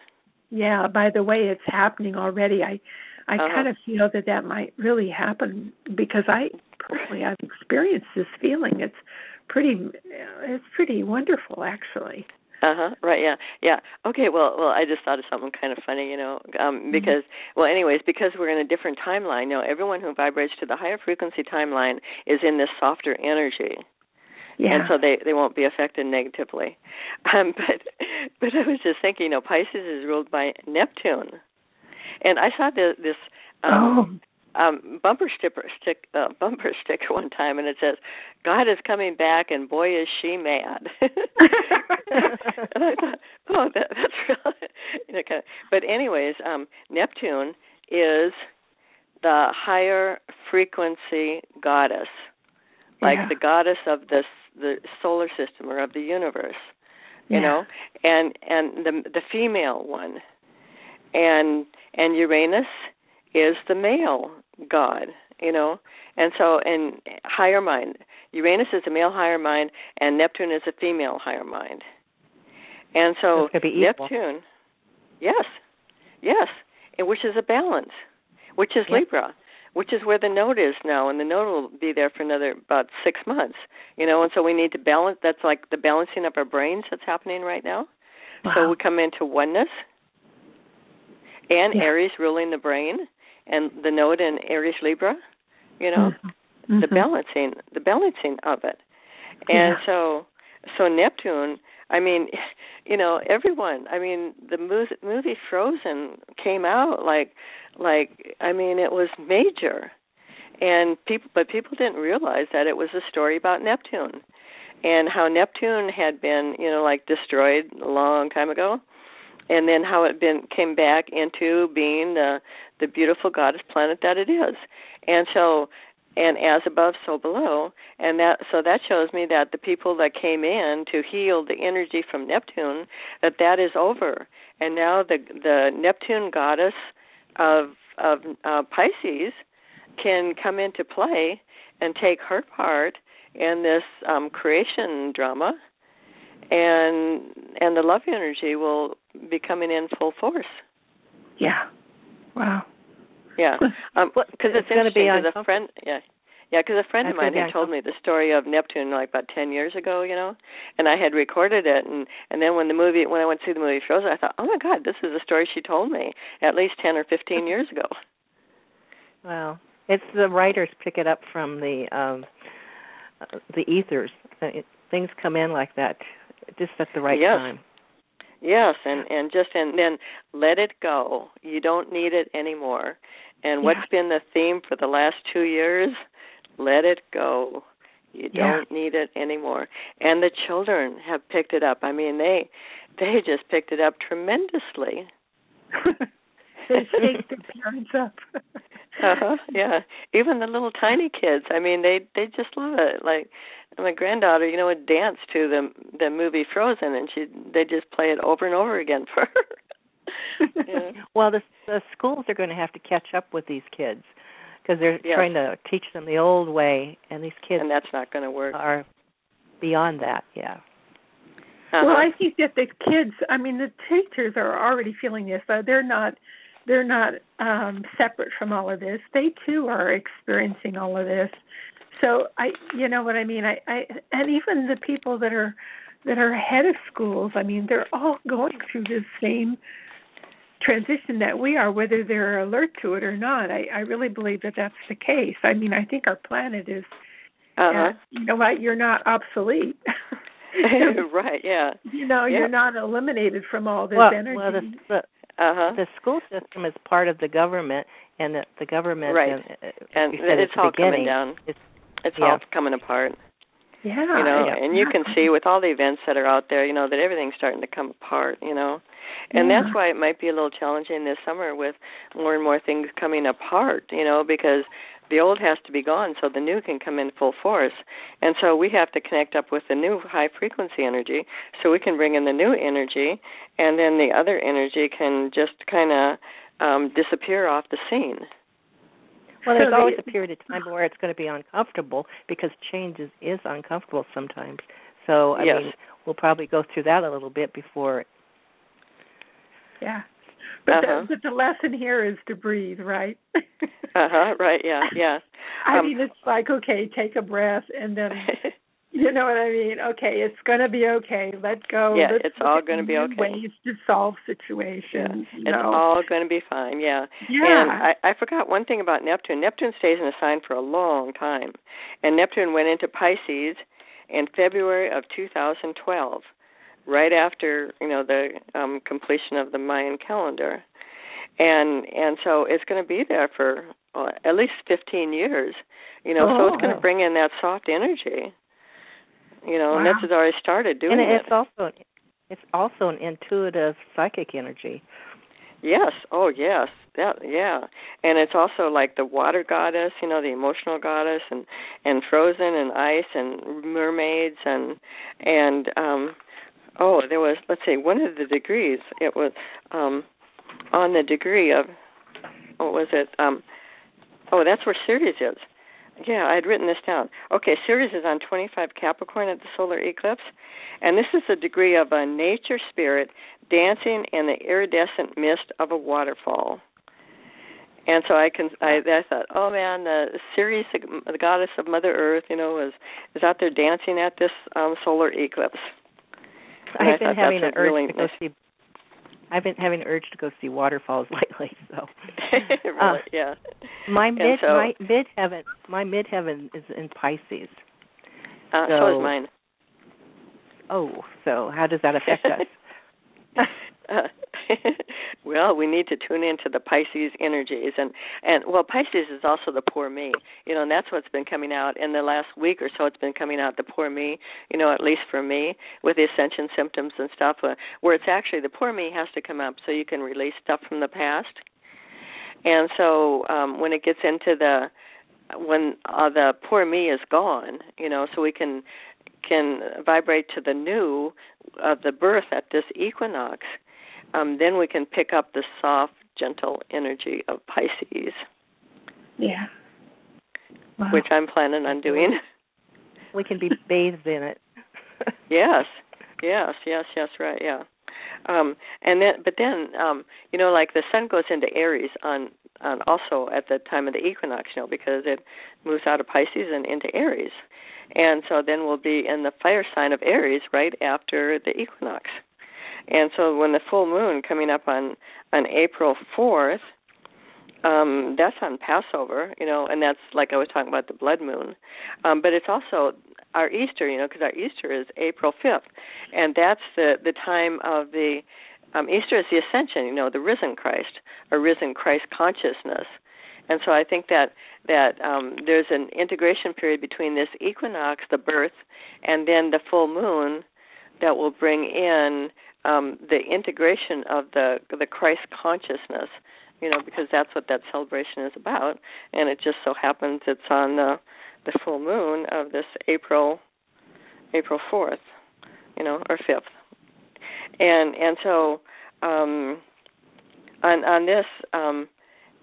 yeah by the way it's happening already I I Uh-huh. kind of feel that that might really happen because I personally I've experienced this feeling it's pretty it's pretty wonderful actually Uh huh. Right. Yeah. Yeah. Okay. Well. Well. I just thought of something kind of funny. You know, Mm-hmm. um, because well, anyways, because we're in a different timeline. You know, everyone who vibrates to the higher frequency timeline is in this softer energy, yeah and so they they won't be affected negatively. Um, but but I was just thinking. You know, Pisces is ruled by Neptune, and I saw the, this. Um, um bumper sticker stick uh, bumper sticker one time and it says god is coming back and boy is she mad and i thought oh that that's real you know kind of, but anyways um neptune is the higher frequency goddess like Yeah. the goddess of this the solar system or of the universe you Yeah. know and and the the female one and and uranus is the male god you know? And so and higher mind uranus is a male higher mind and neptune is a female higher mind. And so That's gonna be equal. neptune yes yes and which is a balance which is Yep. libra which is where the node is now and the node will be there for another about six months you know? And so we need to balance that's like the balancing of our brains that's happening right now. So we come into oneness and Yeah. aries ruling the brain and the node in aries libra you know Mhm. the Mhm. balancing the balancing of it and Yeah. so so neptune i mean you know everyone i mean the movie, movie frozen came out like like i mean it was major and people but people didn't realize that it was a story about neptune and how neptune had been you know like destroyed a long time ago and then how it been came back into being the the beautiful goddess planet that it is. And so and as above so below. And that so that shows me that the people that came in to heal the energy from neptune that that is over. And now the the neptune goddess of of uh, pisces can come into play and take her part in this um creation drama and and the love energy will be coming in full force. Yeah. Wow. Yeah. Um because it's it's, gonna be interesting 'cause a friend yeah. Yeah because a friend That's of mine had told me the story of neptune like about ten years ago you know? And i had recorded it and and then when the movie when i went to see the movie frozen i thought oh my god this is a story she told me at least ten or fifteen years ago. Wow. It's the writers pick it up from the um uh, the ethers. Uh, It, things come in like that just at the right Yes. time. Yes, and and just and then let it go. You don't need it anymore. And what's been the theme for the last 2 years? Let it go. You don't yeah. need it anymore. And the children have picked it up. I mean, they they just picked it up tremendously. they shake their parents up. uh-huh. Yeah. Even the little tiny kids. I mean, they they just love it. Like my granddaughter, you know, would dance to the the movie Frozen, and she they just play it over and over again for her. yeah. Well, the the schools are going to have to catch up with these kids because they're yes. trying to teach them the old way, and these kids and that's not going to work. Are beyond that, yeah. Uh-huh. Well, I think that the kids, I mean, the teachers are already feeling this. Uh, they're not they're not um separate from all of this. They too are experiencing all of this. So I you know what I mean? I I and even the people that are that are ahead of schools, I mean, they're all going through this same transition that we are, whether they're alert to it or not. I, I really believe that that's the case. I mean, I think our planet is, uh-huh. uh, you know what, you're not obsolete. right, yeah. You know, yeah. you're not eliminated from all this well, energy. Well, the, the, uh-huh. the school system is part of the government, and the, the government, right. and, and it's all coming down. It's, it's yeah. all coming apart. Yeah. You know, yeah. and you can see with all the events that are out there, you know, that everything's starting to come apart, you know. And yeah. that's why it might be a little challenging this summer with more and more things coming apart, you know, because the old has to be gone so the new can come in full force. And so we have to connect up with the new high frequency energy so we can bring in the new energy and then the other energy can just kind of um disappear off the scene. Well, there's always a period of time where it's going to be uncomfortable because change is, is uncomfortable sometimes. So, I Yes. mean, we'll probably go through that a little bit before. Yeah. But, Uh-huh. the, but the lesson here is to breathe, right? Uh-huh, right, yeah, yeah. I Um, mean, it's like, okay, take a breath and then, you know what I mean? Okay, it's going to be okay. Let go. Yeah, Let's it's all gonna be okay. Ways to solve situations. you It's know. all going to be fine, yeah. yeah. And I, I forgot one thing about Neptune. Neptune stays in a sign for a long time. And Neptune went into Pisces in February of 2012, right after, you know, the um completion of the Mayan calendar. And and so it's going to be there for uh, at least 15 years. You know, so it's going Oh. to bring in that soft energy. You know, and Wow. that's already started doing and it. it's also it's also an intuitive psychic energy. Yes. Oh, yes. That yeah. And it's also like the water goddess, you know, the emotional goddess and and frozen and ice and mermaids and and um oh, there was let's see, one of the degrees it was um on the degree of what was it? Um oh, that's where Ceres is. Yeah, I had written this down. Okay, Ceres is on 25 Capricorn at the solar eclipse, and this is the degree of a nature spirit dancing in the iridescent mist of a waterfall. And so I can I, I thought, oh man, the Ceres, the goddess of Mother Earth, you know, is is out there dancing at this um solar eclipse. I've been having an urge to go see. I've been having an urge to go see waterfalls lately. So really, Uh, yeah. my mid so- my mid heaven my mid heaven is in Pisces. Uh, so, is mine. Oh, so how does that affect us? Uh, well, we need to tune into the Pisces energies, and and well, Pisces is also the poor me, you know, and that's what's been coming out in the last week or so. It's been coming out the poor me, you know, at least for me with the ascension symptoms and stuff, uh, where it's actually the poor me has to come up so you can release stuff from the past, and so um when it gets into the when uh, the poor me is gone, you know, so we can can vibrate to the new of the birth at this equinox, um, then we can pick up the soft, gentle energy of Pisces, yeah. Wow. which I'm planning on doing. we can be bathed in it. yes, yes, yes, yes, right, yeah. Um, and then, but then, um, you know, like the sun goes into Aries on, on also at the time of the equinox, you know, because it moves out of Pisces and into Aries, and so then we'll be in the fire sign of Aries right after the equinox. And so when the full moon coming up on on April 4th, um that's on Passover, you know, and that's like I was talking about the blood moon. Um but it's also our Easter, you know, because our Easter is April 5th, and that's the the time of the um, Easter is the ascension, you know, the risen Christ or risen Christ consciousness. And so I think that that um, there's an integration period between this equinox, the birth, and then the full moon that will bring in um, the integration of the the Christ consciousness. You know, because that's what that celebration is about, and it just so happens it's on the the full moon of this April April fourth, you know, or fifth and and so um, on on this um,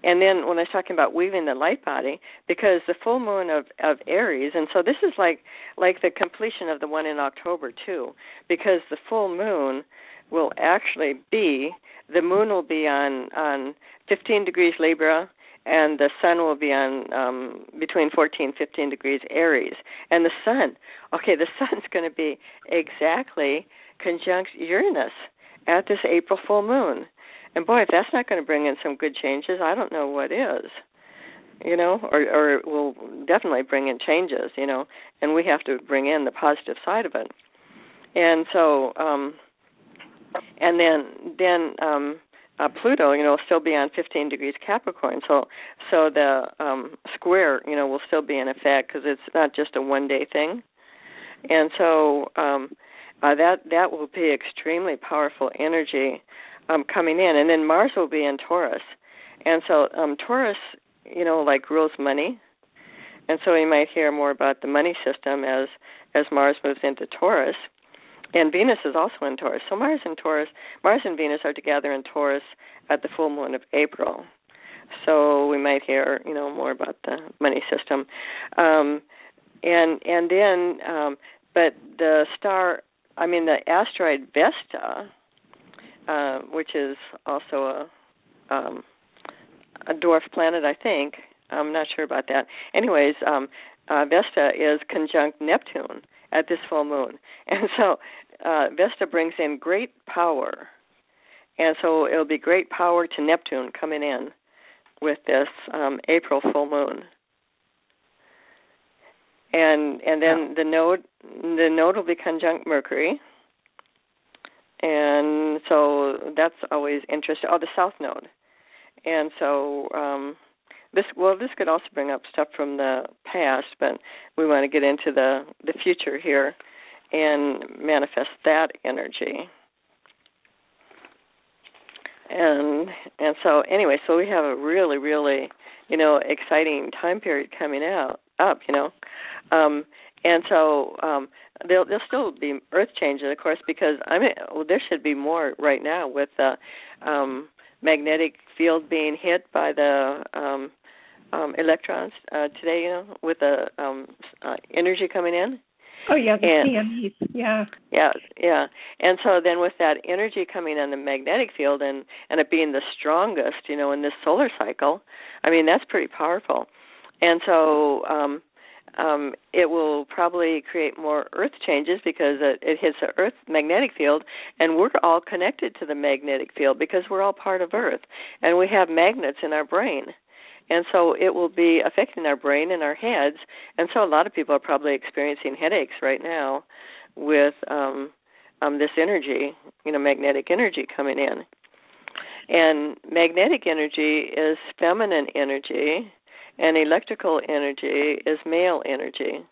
and then when I was talking about weaving the light body, because the full moon of of Aries, and so this is like like the completion of the one in October too, because the full moon will actually be the moon will be on on 15 degrees Libra, and the sun will be on um between 14 15 degrees Aries, and the sun, okay, the sun's going to be exactly conjunct Uranus at this April full moon. And boy, if that's not going to bring in some good changes, I don't know what is. You know, or or it will definitely bring in changes, you know, and we have to bring in the positive side of it. And so um and then then um uh, Pluto, you know, will still be on 15 degrees Capricorn. So, so the um, square, you know, will still be in effect because it's not just a one-day thing. And so, um, uh, that that will be extremely powerful energy um, coming in, and then Mars will be in Taurus, and so um, Taurus, you know, like rules money, and so you might hear more about the money system as as Mars moves into Taurus, and Venus is also in Taurus. So Mars and Taurus, Mars and Venus are together in Taurus at the full moon of April. So we might hear, you know, more about the money system, um, and and then, um, but the star I mean, the asteroid Vesta, uh, which is also a um, a dwarf planet, I think. I'm not sure about that. Anyways, um, uh, Vesta is conjunct Neptune at this full moon, and so uh, Vesta brings in great power, and so it'll be great power to Neptune coming in with this um, April full moon. And and then the node the node will be conjunct Mercury, and so that's always interesting. Oh, the south node, and so um, this well this could also bring up stuff from the past, but we want to get into the the future here and manifest that energy. And and so anyway, so we have a really really you know exciting time period coming out up, you know. Um, and so um, there'll there'll still be earth changes, of course, because I mean well, there should be more right now with the um, magnetic field being hit by the um, um, electrons uh, today. You know, with the um, uh, energy coming in. Oh yeah, the and, Yeah. Yeah, yeah. And so then with that energy coming on the magnetic field and and it being the strongest, you know, in this solar cycle, I mean that's pretty powerful. And so um um, it will probably create more earth changes because it, it hits the earth magnetic field and we're all connected to the magnetic field because we're all part of earth and we have magnets in our brain and so it will be affecting our brain and our heads and so a lot of people are probably experiencing headaches right now with um um this energy you know magnetic energy coming in and magnetic energy is feminine energy and electrical energy is male energy.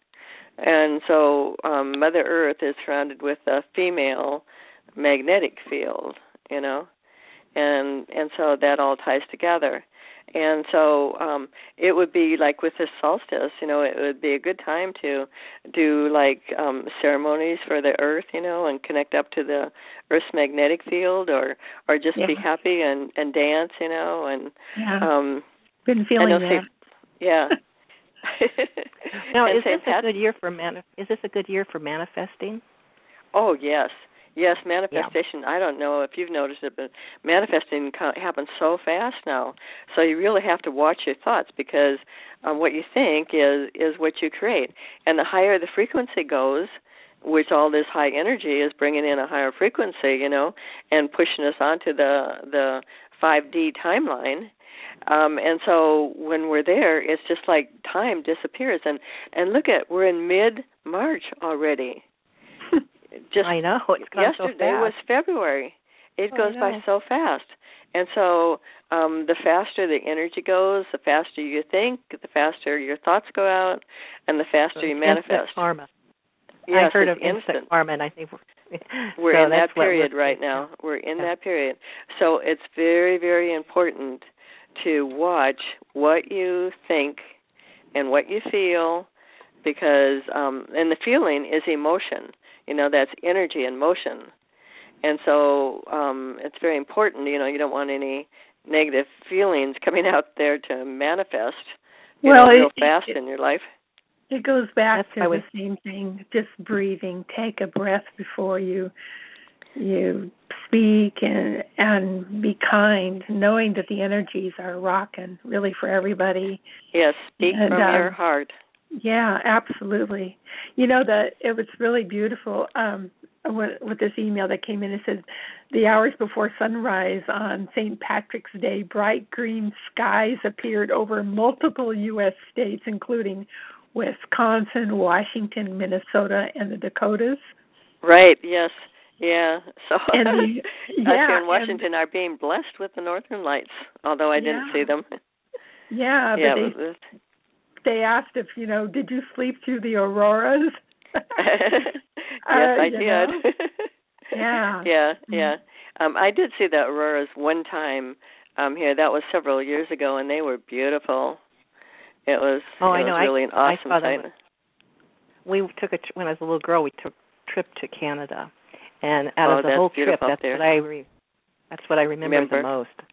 And so um, Mother Earth is surrounded with a female magnetic field, you know, and and so that all ties together. And so um it would be like with this solstice, you know, it would be a good time to do like um ceremonies for the earth, you know, and connect up to the earth's magnetic field or or just yeah. be happy and and dance, you know, and yeah. um been feeling that. Yeah. now, is this a good year for mani- Is this a good year for manifesting? Oh yes, yes. Manifestation. Yeah. I don't know if you've noticed it, but manifesting happens so fast now. So you really have to watch your thoughts because um, what you think is is what you create, and the higher the frequency goes, which all this high energy is bringing in a higher frequency, you know, and pushing us onto the the 5D timeline Um, and so when we're there, it's just like time disappears. And and look at we're in mid March already. Just I know it's yesterday so was February. It oh, goes by so fast. And so um the faster the energy goes, the faster you think, the faster your thoughts go out, and the faster so you manifest. Karma. Yes, I heard of instant. instant karma, and I think we're, we're so in that period right now. We're in that period. So it's very, very important to watch what you think and what you feel because um and the feeling is emotion. You know, that's energy and motion. And so um it's very important, you know, you don't want any negative feelings coming out there to manifest you well, know, real it, fast it, in your life. It goes back That's to the was... same thing, just breathing. Take a breath before you you speak and and be kind, knowing that the energies are rocking really for everybody. Yes, speak and, from um, your heart. Yeah, absolutely. You know that it was really beautiful. Um, with, with this email that came in, it says the hours before sunrise on St. Patrick's Day, bright green skies appeared over multiple U.S. states, including Wisconsin, Washington, Minnesota, and the Dakotas. Right. Yes. Yeah. So and the, yeah, us here in Washington are being blessed with the northern lights, although I didn't yeah. see them. Yeah, yeah, but they, they asked if you know, did you sleep through the auroras? yes, uh, I did. yeah. Yeah, yeah. Um I did see the auroras one time um here. That was several years ago and they were beautiful. It was Oh, it I know. was really I, an awesome I saw sight. them. We took a when I was a little girl. We took a trip to Canada, and out Oh, of the whole trip, that's there. what I re- that's what I remember, Remember? the most.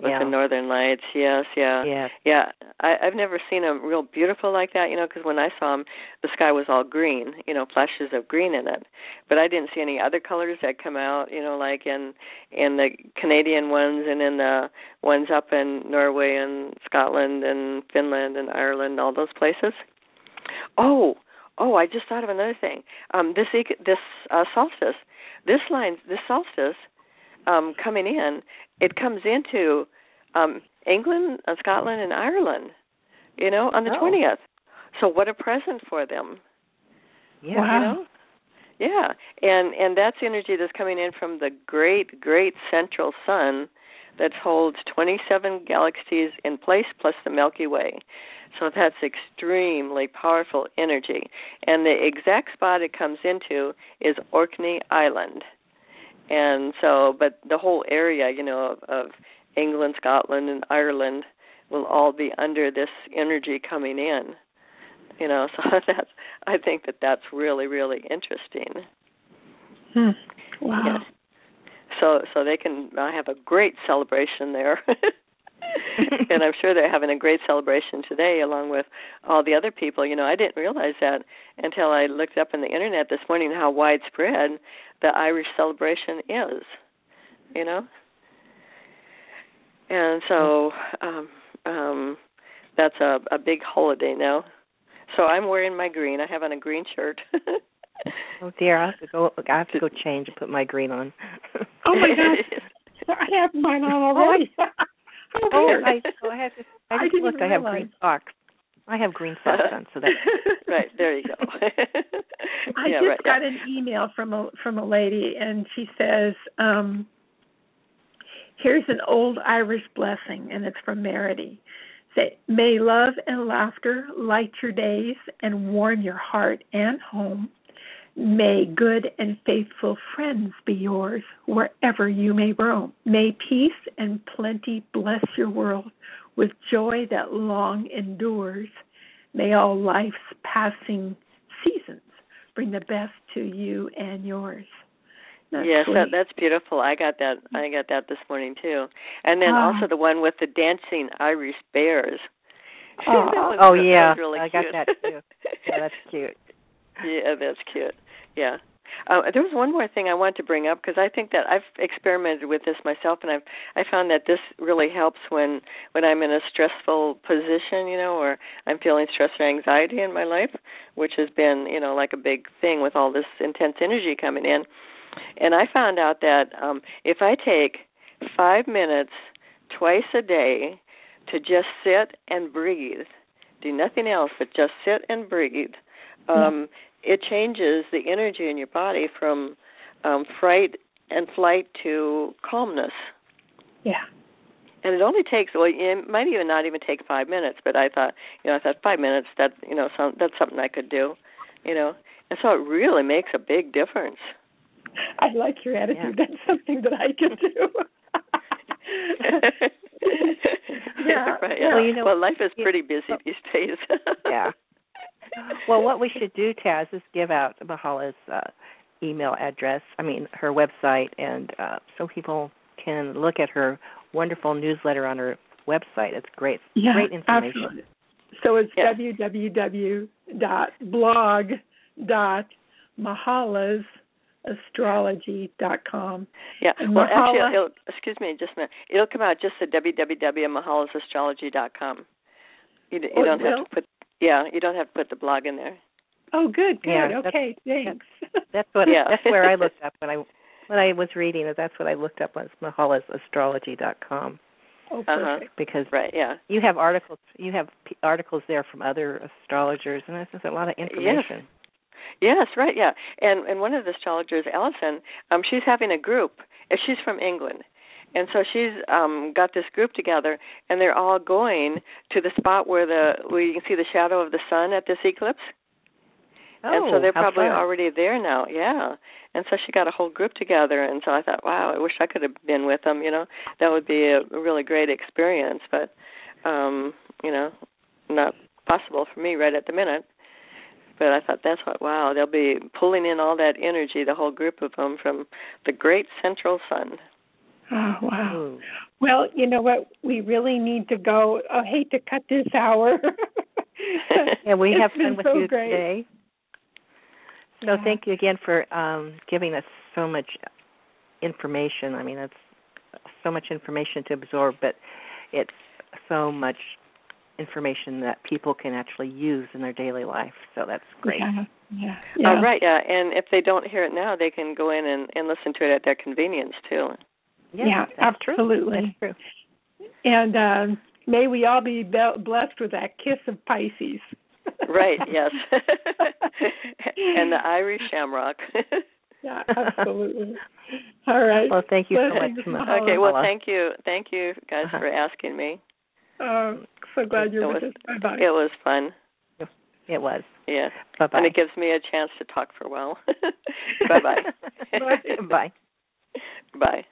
With yeah. the northern lights, yes, yeah, yeah. yeah. I, I've never seen them real beautiful like that, you know, because when I saw them, the sky was all green, you know, flashes of green in it. But I didn't see any other colors that come out, you know, like in in the Canadian ones and in the ones up in Norway and Scotland and Finland and Ireland, and all those places. Oh, oh, I just thought of another thing. Um, this this uh, solstice, this line, this solstice um, coming in, it comes into um, England, uh, Scotland, and Ireland. You know, on the Oh. twentieth. So what a present for them. Yeah. Wow. You know? Yeah, and and that's energy that's coming in from the great, great central sun that holds 27 galaxies in place plus the Milky Way. So that's extremely powerful energy. And the exact spot it comes into is Orkney Island. And so, but the whole area, you know, of, of England, Scotland, and Ireland will all be under this energy coming in. You know, so that's I think that that's really really interesting. Hmm. Wow. Yeah. So so they can uh, have a great celebration there. and I'm sure they're having a great celebration today along with all the other people. You know, I didn't realize that until I looked up on the internet this morning how widespread the Irish celebration is. You know? And so um um that's a a big holiday now. So I'm wearing my green. I have on a green shirt. Oh dear, I have to go. I have to go change and put my green on. Oh my gosh. I have mine on already. How oh. I, oh, I have to. I I didn't looked. I have green socks. I have green socks on, so that. right there you go. I yeah, just right, got yeah. an email from a from a lady, and she says, um, "Here's an old Irish blessing, and it's from Meredy. Say, may love and laughter light your days and warm your heart and home. May good and faithful friends be yours wherever you may roam. May peace and plenty bless your world with joy that long endures. May all life's passing seasons bring the best to you and yours. That's yes, that, that's beautiful. I got that. I got that this morning too. And then Wow. also the one with the dancing Irish bears. Oh. Was- Oh yeah, really I got that too. Yeah, that's cute. yeah, that's cute. Yeah. Uh, there was one more thing I wanted to bring up because I think that I've experimented with this myself, and I've I found that this really helps when when I'm in a stressful position, you know, or I'm feeling stress or anxiety in my life, which has been you know like a big thing with all this intense energy coming in. And I found out that um, if I take five minutes twice a day to just sit and breathe, do nothing else but just sit and breathe, um, yeah. It changes the energy in your body from um, fright and flight to calmness. Yeah. And it only takes well, it might even not even take five minutes. But I thought, you know, I thought five minutes. That you know, some that's something I could do, you know. And so it really makes a big difference. I like your attitude. Yeah. That's something that I can do. yeah, right. Yeah. Well, you know, well, life is pretty busy these days. yeah. Well, what we should do, Taz, is give out Mahala's uh, email address. I mean, her website, and uh, so people can look at her wonderful newsletter on her website. It's great, yeah, great information. Absolutely. So it's yes. www.blog.mahalasastrology.com. Yeah. And well, Mahala, actually, it'll, excuse me, just a minute. It'll come out just at www.mahalasastrology.com. You, you oh, don't have to put yeah, you don't have to put the blog in there. Oh, good, good. Yeah, okay, thanks. That's what. yeah. that's where I looked up when I when I was reading it. That's what I looked up was mahalasastrology.com. Oh, uh-huh. perfect. Uh-huh. Because right, yeah, you have articles. You have p- articles there from other astrologers, and this is a lot of information. Yes. Yes, right, yeah. And and one of the astrologers, Allison, um, she's having a group. She's from England, and so she's um got this group together and they're all going to the spot where the where you can see the shadow of the sun at this eclipse. Oh, and so they're probably fun. already there now yeah. And so she got a whole group together and so i thought wow i wish i could have been with them you know. That would be a really great experience but um you know not possible for me right at the minute. But I thought that's what wow they'll be pulling in all that energy the whole group of them from the great central sun Oh wow. Well, you know what? We really need to go. I hate to cut this hour. yeah, we have fun with so you great. today. So yeah. thank you again for um, giving us so much information. I mean, it's so much information to absorb, but it's so much information that people can actually use in their daily life. So that's great. Yeah. Yeah. yeah. Oh, right, yeah. And if they don't hear it now, they can go in and, and listen to it at their convenience too. Yeah, yeah absolutely. True. And um, may we all be blessed with that kiss of Pisces. right. Yes. and the Irish shamrock. yeah, absolutely. All right. Well, thank you so much. Okay. Well, thank you, thank you guys uh-huh. for asking me. Oh, so glad you're it with was, us. Bye bye. It was fun. It was. Yeah. Bye bye. And it gives me a chance to talk for a while. Bye-bye. bye. Bye. Bye.